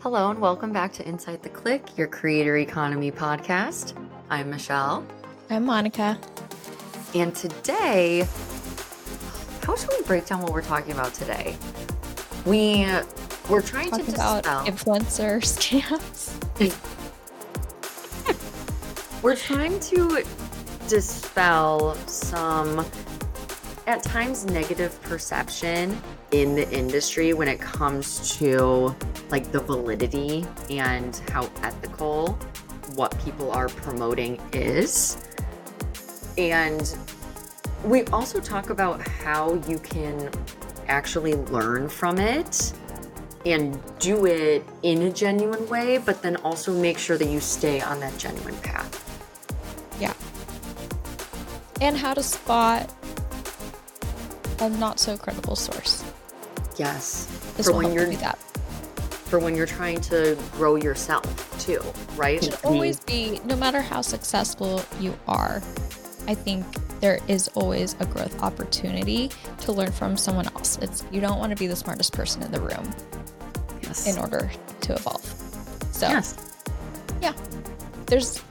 Hello, and welcome back to Inside the Click, your creator economy podcast. I'm Michelle. I'm Monica. And today, how should we break down what we're talking about today? We we're trying Talk to about dispel. influencer scams. We're trying to dispel some, at times, negative perception in the industry when it comes to like the validity and how ethical what people are promoting is. And we also talk about how you can actually learn from it and do it in a genuine way, but then also make sure that you stay on that genuine path. Yeah. And how to spot a not so credible source. Yes. This for will when help you're do that. For when you're trying to grow yourself too, right? It should always be, no matter how successful you are, I think there is always a growth opportunity to learn from someone else. It's you don't want to be the smartest person in the room yes. in order to evolve. So yes. yeah, there's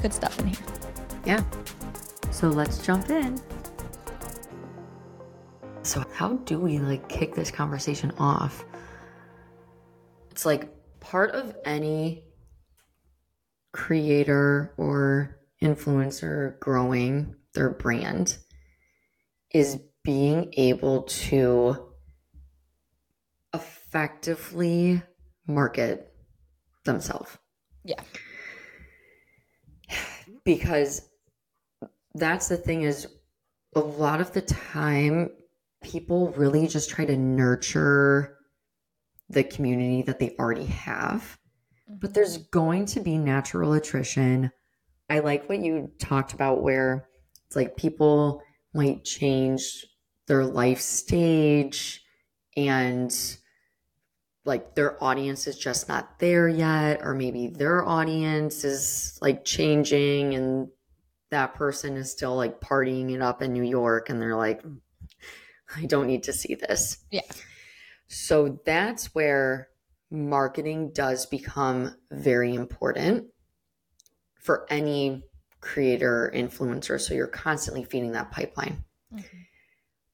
good stuff in here. Yeah. So let's jump in. So how do we like kick this conversation off? It's like part of any creator or influencer growing their brand is being able to effectively market themselves Yeah. because that's the thing is a lot of the time people really just try to nurture the community that they already have but mm-hmm. there's going to be natural attrition i like what you talked about where it's like people might change their life stage and like their audience is just not there yet or maybe their audience is like changing and that person is still like partying it up in New York and they're like hmm, I don't need to see this. Yeah. So that's where marketing does become very important for any creator or influencer so you're constantly feeding that pipeline. Mm-hmm.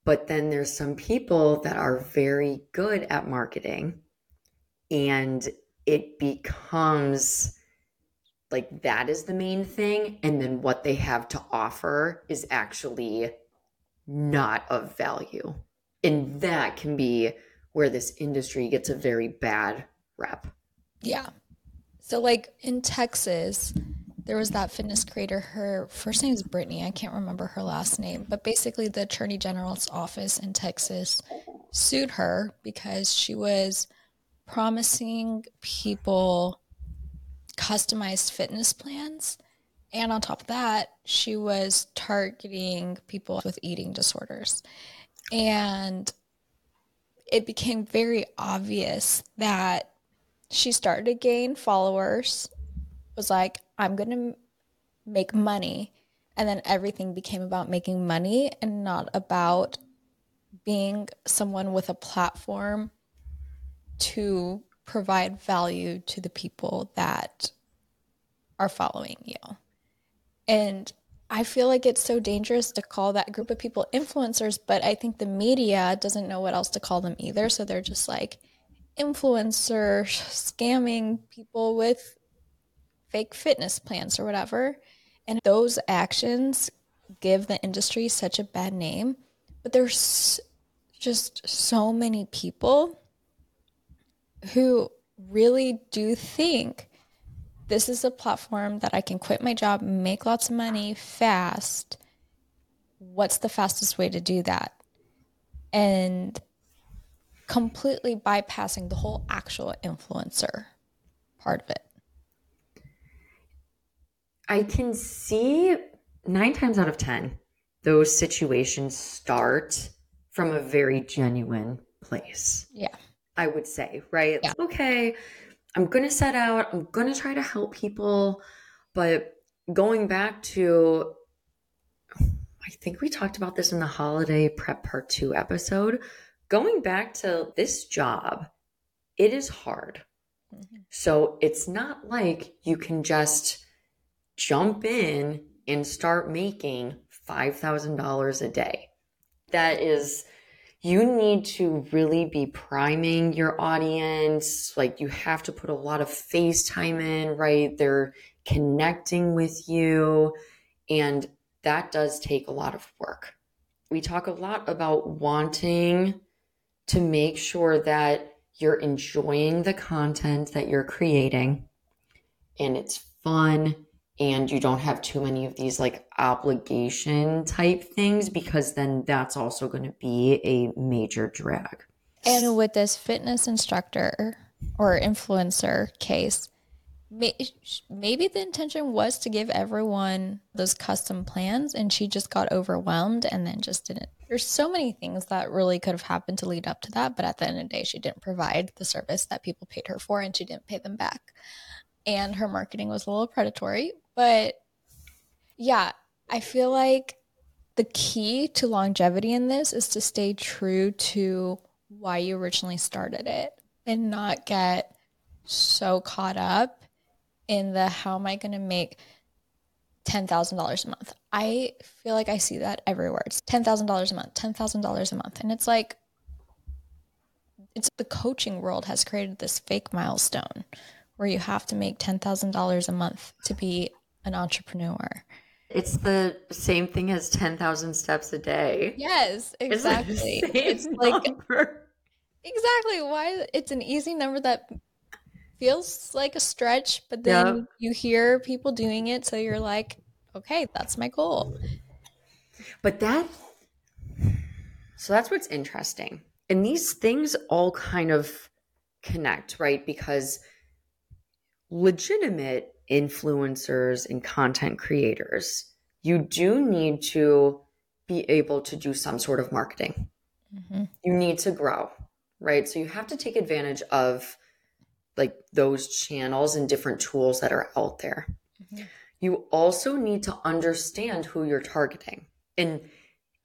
But then there's some people that are very good at marketing and it becomes like that is the main thing. And then what they have to offer is actually not of value. And that can be where this industry gets a very bad rep. Yeah. So like in Texas, there was that fitness creator. Her first name is Brittany. I can't remember her last name, but basically the attorney general's office in Texas sued her because she was promising people customized fitness plans. And on top of that, she was targeting people with eating disorders. And it became very obvious that she started to gain followers, was like, I'm going to make money. And then everything became about making money and not about being someone with a platform to provide value to the people that are following you. And I feel like it's so dangerous to call that group of people influencers, but I think the media doesn't know what else to call them either. So they're just like influencer scamming people with fake fitness plans or whatever. And those actions give the industry such a bad name. But there's just so many people who really do think this is a platform that I can quit my job, make lots of money fast. What's the fastest way to do that? And completely bypassing the whole actual influencer part of it. I can see nine times out of 10, those situations start from a very genuine place. Yeah. I would say, right? Yeah. Okay, I'm going to set out, I'm going to try to help people. But going back to, I think we talked about this in the holiday prep part two episode. Going back to this job, it is hard. Mm-hmm. So it's not like you can just jump in and start making $5,000 a day. That is, you need to really be priming your audience. Like, you have to put a lot of face time in, right? They're connecting with you. And that does take a lot of work. We talk a lot about wanting to make sure that you're enjoying the content that you're creating and it's fun and you don't have too many of these like obligation type things because then that's also going to be a major drag. And with this fitness instructor or influencer case, maybe the intention was to give everyone those custom plans and she just got overwhelmed and then just didn't there's so many things that really could have happened to lead up to that but at the end of the day she didn't provide the service that people paid her for and she didn't pay them back and her marketing was a little predatory but yeah i feel like the key to longevity in this is to stay true to why you originally started it and not get so caught up in the how am I going to make $10,000 a month. I feel like I see that everywhere. It's $10,000 a month, $10,000 a month. And it's like, it's the coaching world has created this fake milestone where you have to make $10,000 a month to be an entrepreneur. It's the same thing as 10,000 steps a day. Yes, exactly. It's, like Exactly. Why it's an easy number that feels like a stretch, but then yeah. you hear people doing it, so you're like, okay, that's my goal. But that, so that's what's interesting. And these things all kind of connect, right? Because legitimate influencers and content creators, you do need to be able to do some sort of marketing. Mm-hmm. You need to grow, right? So you have to take advantage of like those channels and different tools that are out there. Mm-hmm. You also need to understand who you're targeting. And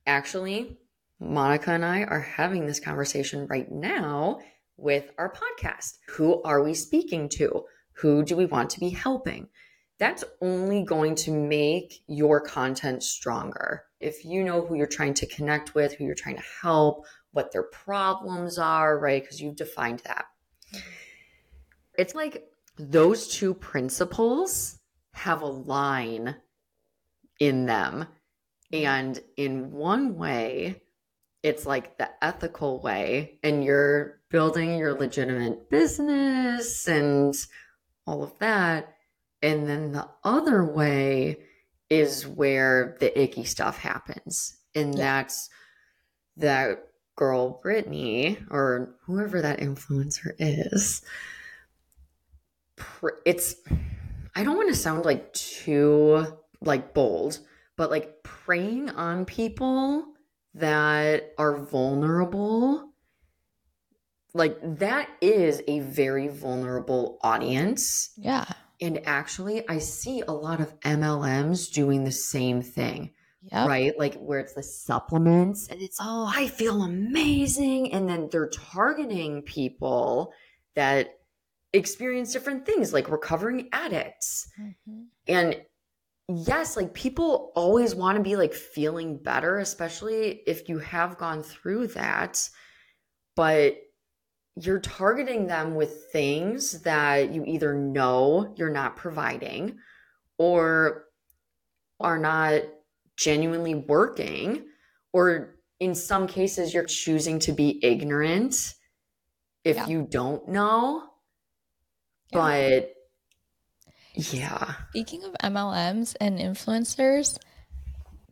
actually, Monica and I are having this conversation right now with our podcast. Who are we speaking to? Who do we want to be helping? That's only going to make your content stronger. If you know who you're trying to connect with, who you're trying to help, what their problems are, right? Because you've defined that. It's like those two principles have a line in them. And in one way, it's like the ethical way, and you're building your legitimate business and all of that. And then the other way is where the icky stuff happens. And yeah. that's that girl, Brittany, or whoever that influencer is, it's I don't want to sound like too like bold, but like preying on people that are vulnerable like that is a very vulnerable audience. Yeah. And actually I see a lot of MLMs doing the same thing. Yep. Right? Like where it's the supplements and it's oh, I feel amazing and then they're targeting people that experience different things like recovering addicts. Mm-hmm. And yes, like people always want to be like feeling better, especially if you have gone through that. But you're targeting them with things that you either know you're not providing or are not genuinely working, or in some cases, you're choosing to be ignorant if yeah. you don't know but yeah. Speaking of MLMs and influencers,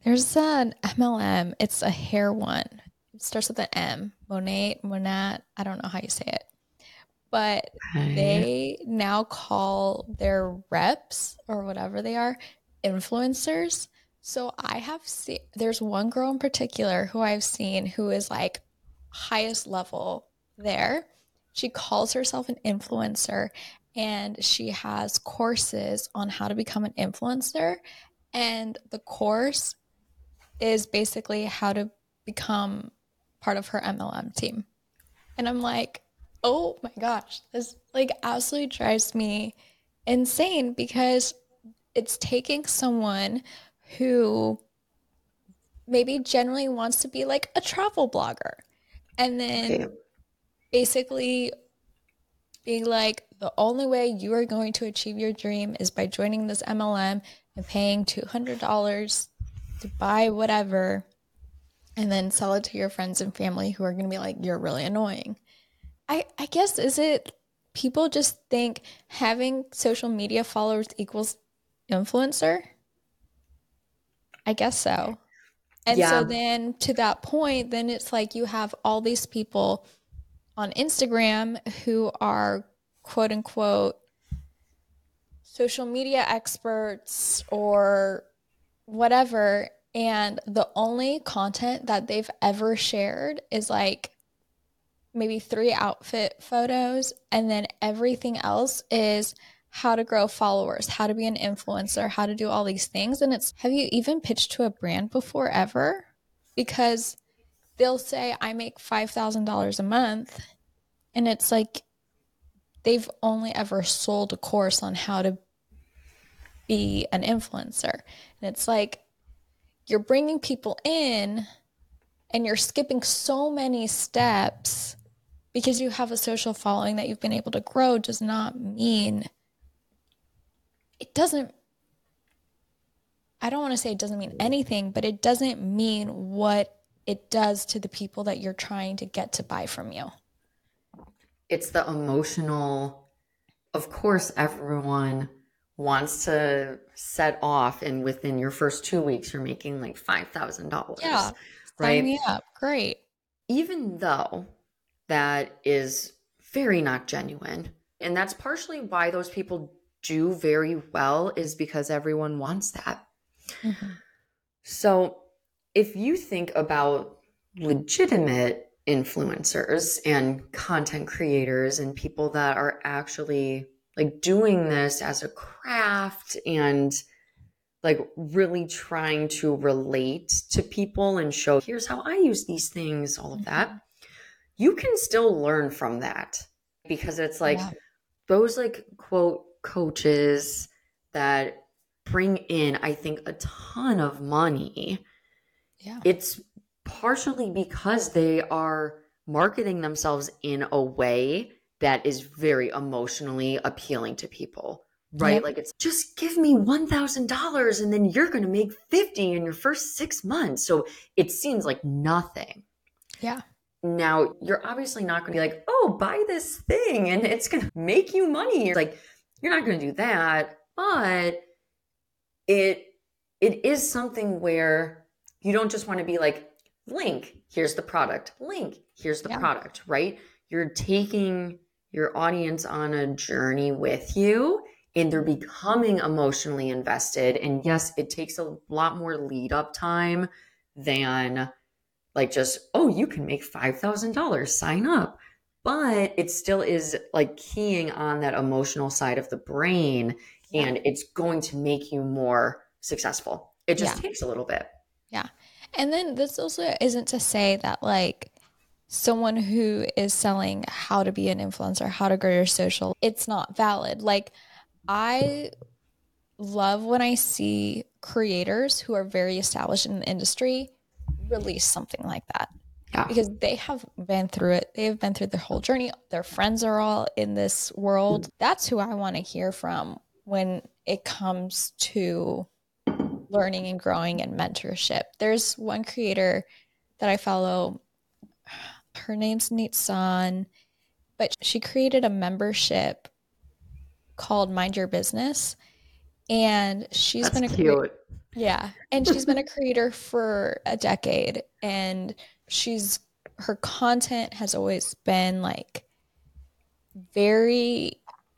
there's an MLM. It's a hair one. It starts with an M. Monet, Monat. I don't know how you say it. But okay. they now call their reps or whatever they are influencers. So I have seen, there's one girl in particular who I've seen who is like highest level there. She calls herself an influencer and she has courses on how to become an influencer. And the course is basically how to become part of her MLM team. And I'm like, oh my gosh, this like absolutely drives me insane because it's taking someone who maybe generally wants to be like a travel blogger and then basically being like the only way you are going to achieve your dream is by joining this MLM and paying $200 to buy whatever and then sell it to your friends and family who are going to be like you're really annoying. I I guess is it people just think having social media followers equals influencer? I guess so. And yeah. so then to that point, then it's like you have all these people on Instagram who are quote unquote social media experts or whatever. And the only content that they've ever shared is like maybe three outfit photos. And then everything else is how to grow followers, how to be an influencer, how to do all these things. And it's have you even pitched to a brand before ever? Because they'll say, I make $5,000 a month. And it's like they've only ever sold a course on how to be an influencer. And it's like you're bringing people in and you're skipping so many steps because you have a social following that you've been able to grow does not mean it doesn't I don't want to say it doesn't mean anything, but it doesn't mean what it does to the people that you're trying to get to buy from you. It's the emotional, of course, everyone wants to set off, and within your first two weeks, you're making like $5,000. Yeah. Right. Up. Great. Even though that is very not genuine. And that's partially why those people do very well is because everyone wants that. Mm-hmm. So if you think about legitimate influencers and content creators and people that are actually like doing this as a craft and like really trying to relate to people and show here's how I use these things, all of that. Mm-hmm. You can still learn from that because it's like yeah. those like quote coaches that bring in, I think, a ton of money. Yeah. It's partially because they are marketing themselves in a way that is very emotionally appealing to people right yep. like it's just give me $1000 and then you're going to make 50 in your first 6 months so it seems like nothing yeah now you're obviously not going to be like oh buy this thing and it's going to make you money you're like you're not going to do that, but it it is something where you don't just want to be like link, here's the product. Link, here's the yeah. product, right? You're taking your audience on a journey with you and they're becoming emotionally invested and yes, it takes a lot more lead up time than like just oh, you can make $5,000, sign up but it still is like keying on that emotional side of the brain yeah. and it's going to make you more successful. It just yeah. takes a little bit. Yeah. And then this also isn't to say that like someone who is selling how to be an influencer, how to grow your social, it's not valid. Like I love when I see creators who are very established in the industry release something like that. Yeah. Because they have been through it. They have been through their whole journey. Their friends are all in this world. That's who I want to hear from when it comes to learning and growing and mentorship. There's one creator that I follow. Her name's Nitsan, but she created a membership called Mind Your Business. And she's That's been a cute. yeah. And she's been a creator for a decade. And she's her content has always been like very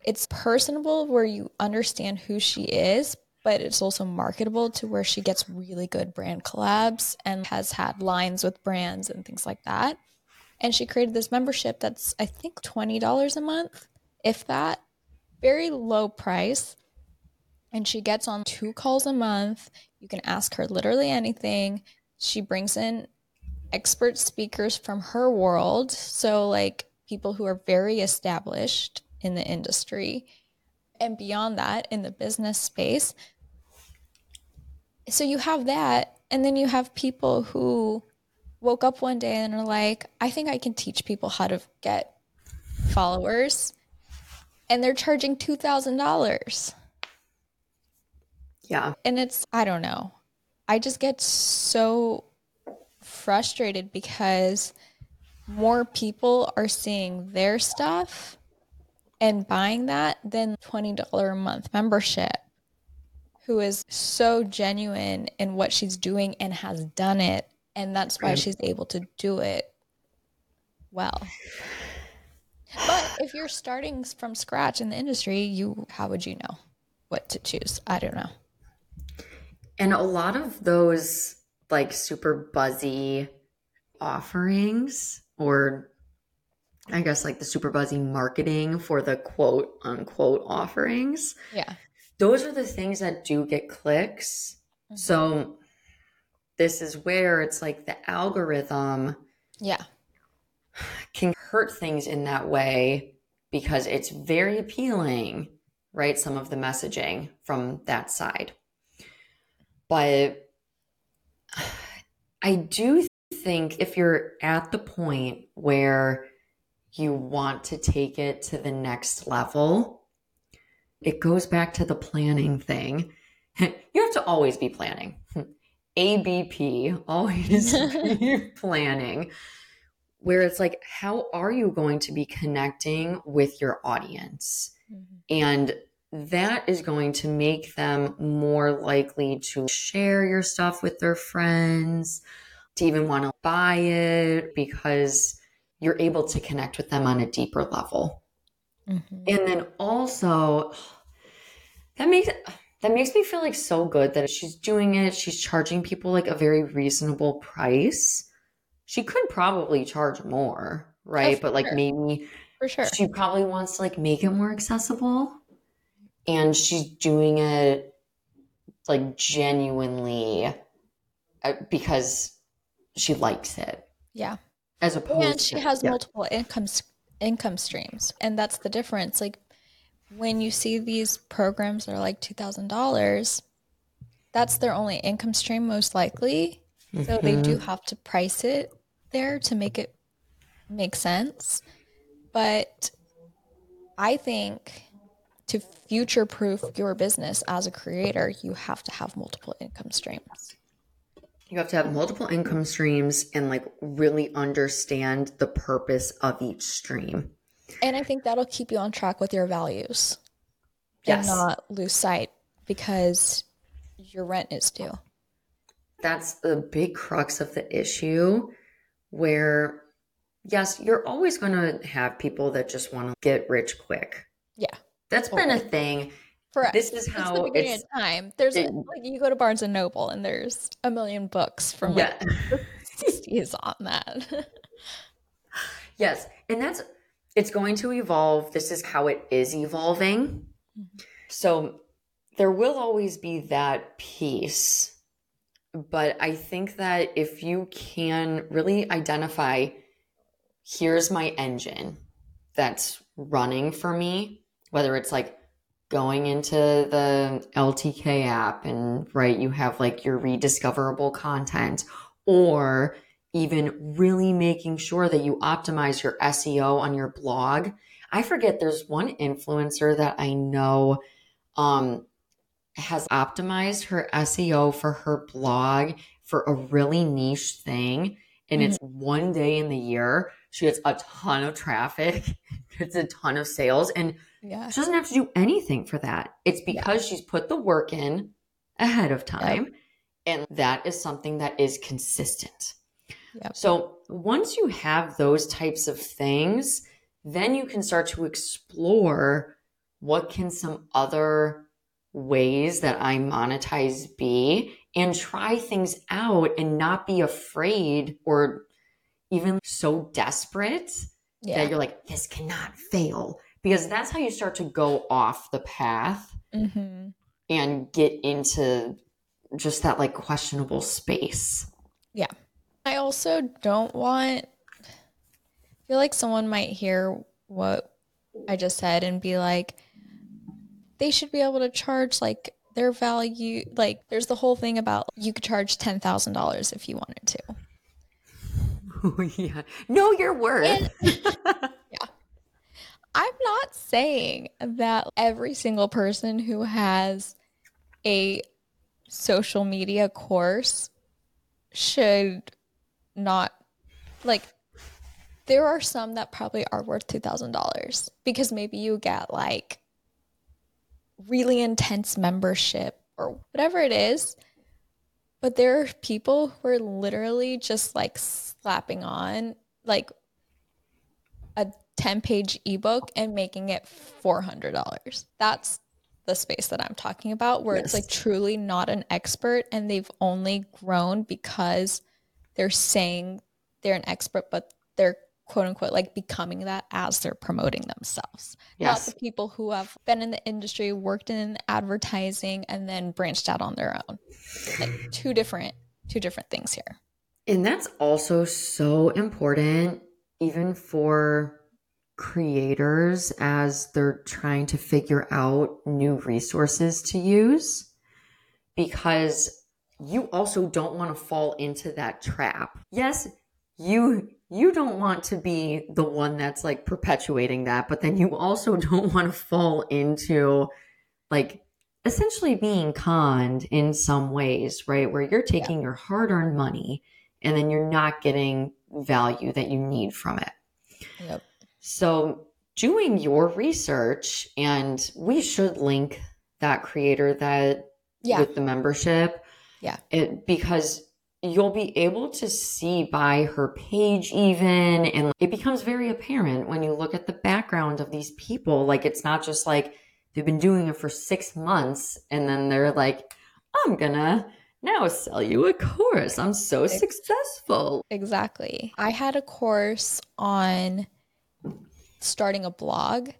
it's personable where you understand who she is but it's also marketable to where she gets really good brand collabs and has had lines with brands and things like that and she created this membership that's i think $20 a month if that very low price and she gets on two calls a month you can ask her literally anything she brings in expert speakers from her world. So, like people who are very established in the industry and beyond that in the business space. So you have that. And then you have people who woke up one day and are like, I think I can teach people how to get followers. And they're charging $2,000. Yeah. And it's, I don't know. I just get so frustrated because more people are seeing their stuff and buying that than $20 a month membership who is so genuine in what she's doing and has done it and that's why she's able to do it well but if you're starting from scratch in the industry you how would you know what to choose i don't know And a lot of those like super buzzy offerings, or I guess like the super buzzy marketing for the quote unquote offerings, yeah those are the things that do get clicks. Mhm. So this is where it's like the algorithm yeah can hurt things in that way because it's very appealing, right? Some of the messaging from that side. But I do think if you're at the point where you want to take it to the next level, it goes back to the planning thing. You have to always be planning. ABP, always planning where it's like, how are you going to be connecting with your audience? And that is going to make them more likely to share your stuff with their friends, to even want to buy it because you're able to connect with them on a deeper level. Mhm. And then also that makes that makes me feel like so good that she's doing it. She's charging people like a very reasonable price. She could probably charge more, right? for but like sure. maybe for sure she probably wants to like make it more accessible. And she's doing it like genuinely uh, because she likes it yeah as opposed and she to has yeah. multiple income income streams and that's the difference like when you see these programs that are like $2000 that's their only income stream most likely so they do Mhm. have to price it there to make it make sense but i think to future proof your business as a creator you have to have multiple income streams You have to have multiple income streams and like really understand the purpose of each stream. And I think that'll keep you on track with your values Yes. and not lose sight because your rent is due. That's the big crux of the issue where yes, you're always going to have people that just want to get rich quick. Yeah. That's been a thing. For This is since how the beginning it's of time. There's it- like you go to Barnes and Noble and there's a million books from like yeah. the 60s on that. Yes, and that's it's going to evolve. This is how it is evolving. Mhm. So there will always be that piece. But I think that if you can really identify here's my engine that's running for me, whether it's like going into the LTK app and right, you have like your rediscoverable content, or even really making sure that you optimize your SEO on your blog. I forget there's one influencer that I know um, has optimized her SEO for her blog for a really niche thing. And it's one day in the year. She gets a ton of traffic, gets a ton of sales, and yeah. she doesn't have to do anything for that. It's because she's put the work in ahead of time. And that is something that is consistent. Yep. So once you have those types of things, then you can start to explore what can some other ways that I monetize be and try things out and not be afraid or even so desperate Yeah. that you're like, this cannot fail. Because that's how you start to go off the path hmm and get into just that like questionable space. I also don't want I feel like someone might hear what I just said and be like, they should be able to charge like their value. Like, there's the whole thing about you could charge $10,000 if you wanted to. Oh, yeah. Know your worth. yeah. I'm not saying that every single person who has a social media course should not like there are some that probably are worth $2000 because maybe you get like really intense membership or whatever it is but there are people who are literally just like slapping on like a 10 page ebook and making it $400 that's the space that I'm talking about, where yes. it's like truly not an expert and they've only grown because they're saying they're an expert, but they're quote unquote like becoming that as they're promoting themselves. Yes. Not the people who have been in the industry, worked in advertising, and then branched out on their own. Like two different two different things here. And that's also so important even for creators as they're trying to figure out new resources to use because you also don't want to fall into that trap. Yes, you you don't want to be the one that's like perpetuating that, but then you also don't want to fall into like essentially being conned in some ways, right? Where you're taking yeah. your hard-earned money and then you're not getting value that you need from it. Yep. So, doing your research, and we should link that creator that yeah. with the membership. Yeah. It, because you'll be able to see by her page even and it becomes very apparent when you look at the background of these people like it's not just like they've been doing it for 6 months and then they're like I'm going to now sell you a course. I'm so successful. Exactly. I had a course on starting a blog.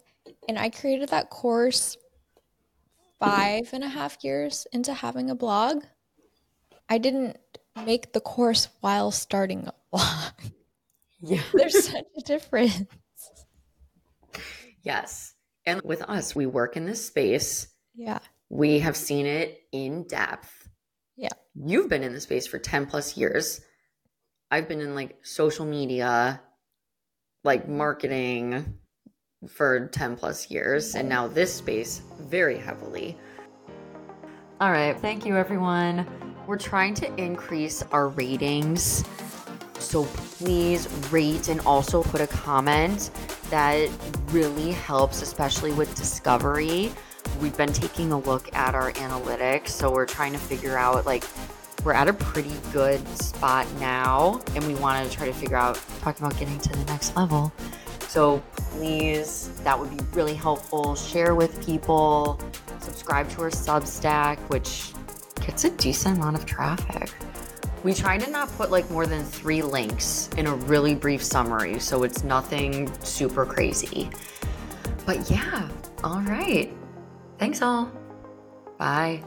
And I created that course five and a half years into having a blog. I didn't make the course while starting a blog. Yeah. There's such a difference. Yes. And with us, we work in this space. Yeah. We have seen it in depth. Yeah. You've been in the space for 10 plus years. I've been in like social media, like marketing for 10 plus years, and now this space very heavily. All right, thank you everyone. We're trying to increase our ratings. So please rate and also put a comment. That really helps, especially with discovery. We've been taking a look at our analytics, so we're trying to figure out like we're at a pretty good spot now, and we want to try to figure out talking about getting to the next level. So please, that would be really helpful. Share with people, subscribe to our Substack, which gets a decent amount of traffic. We try to not put like more than three links in a really brief summary, so it's nothing super crazy. But yeah, all right. Thanks all. Bye.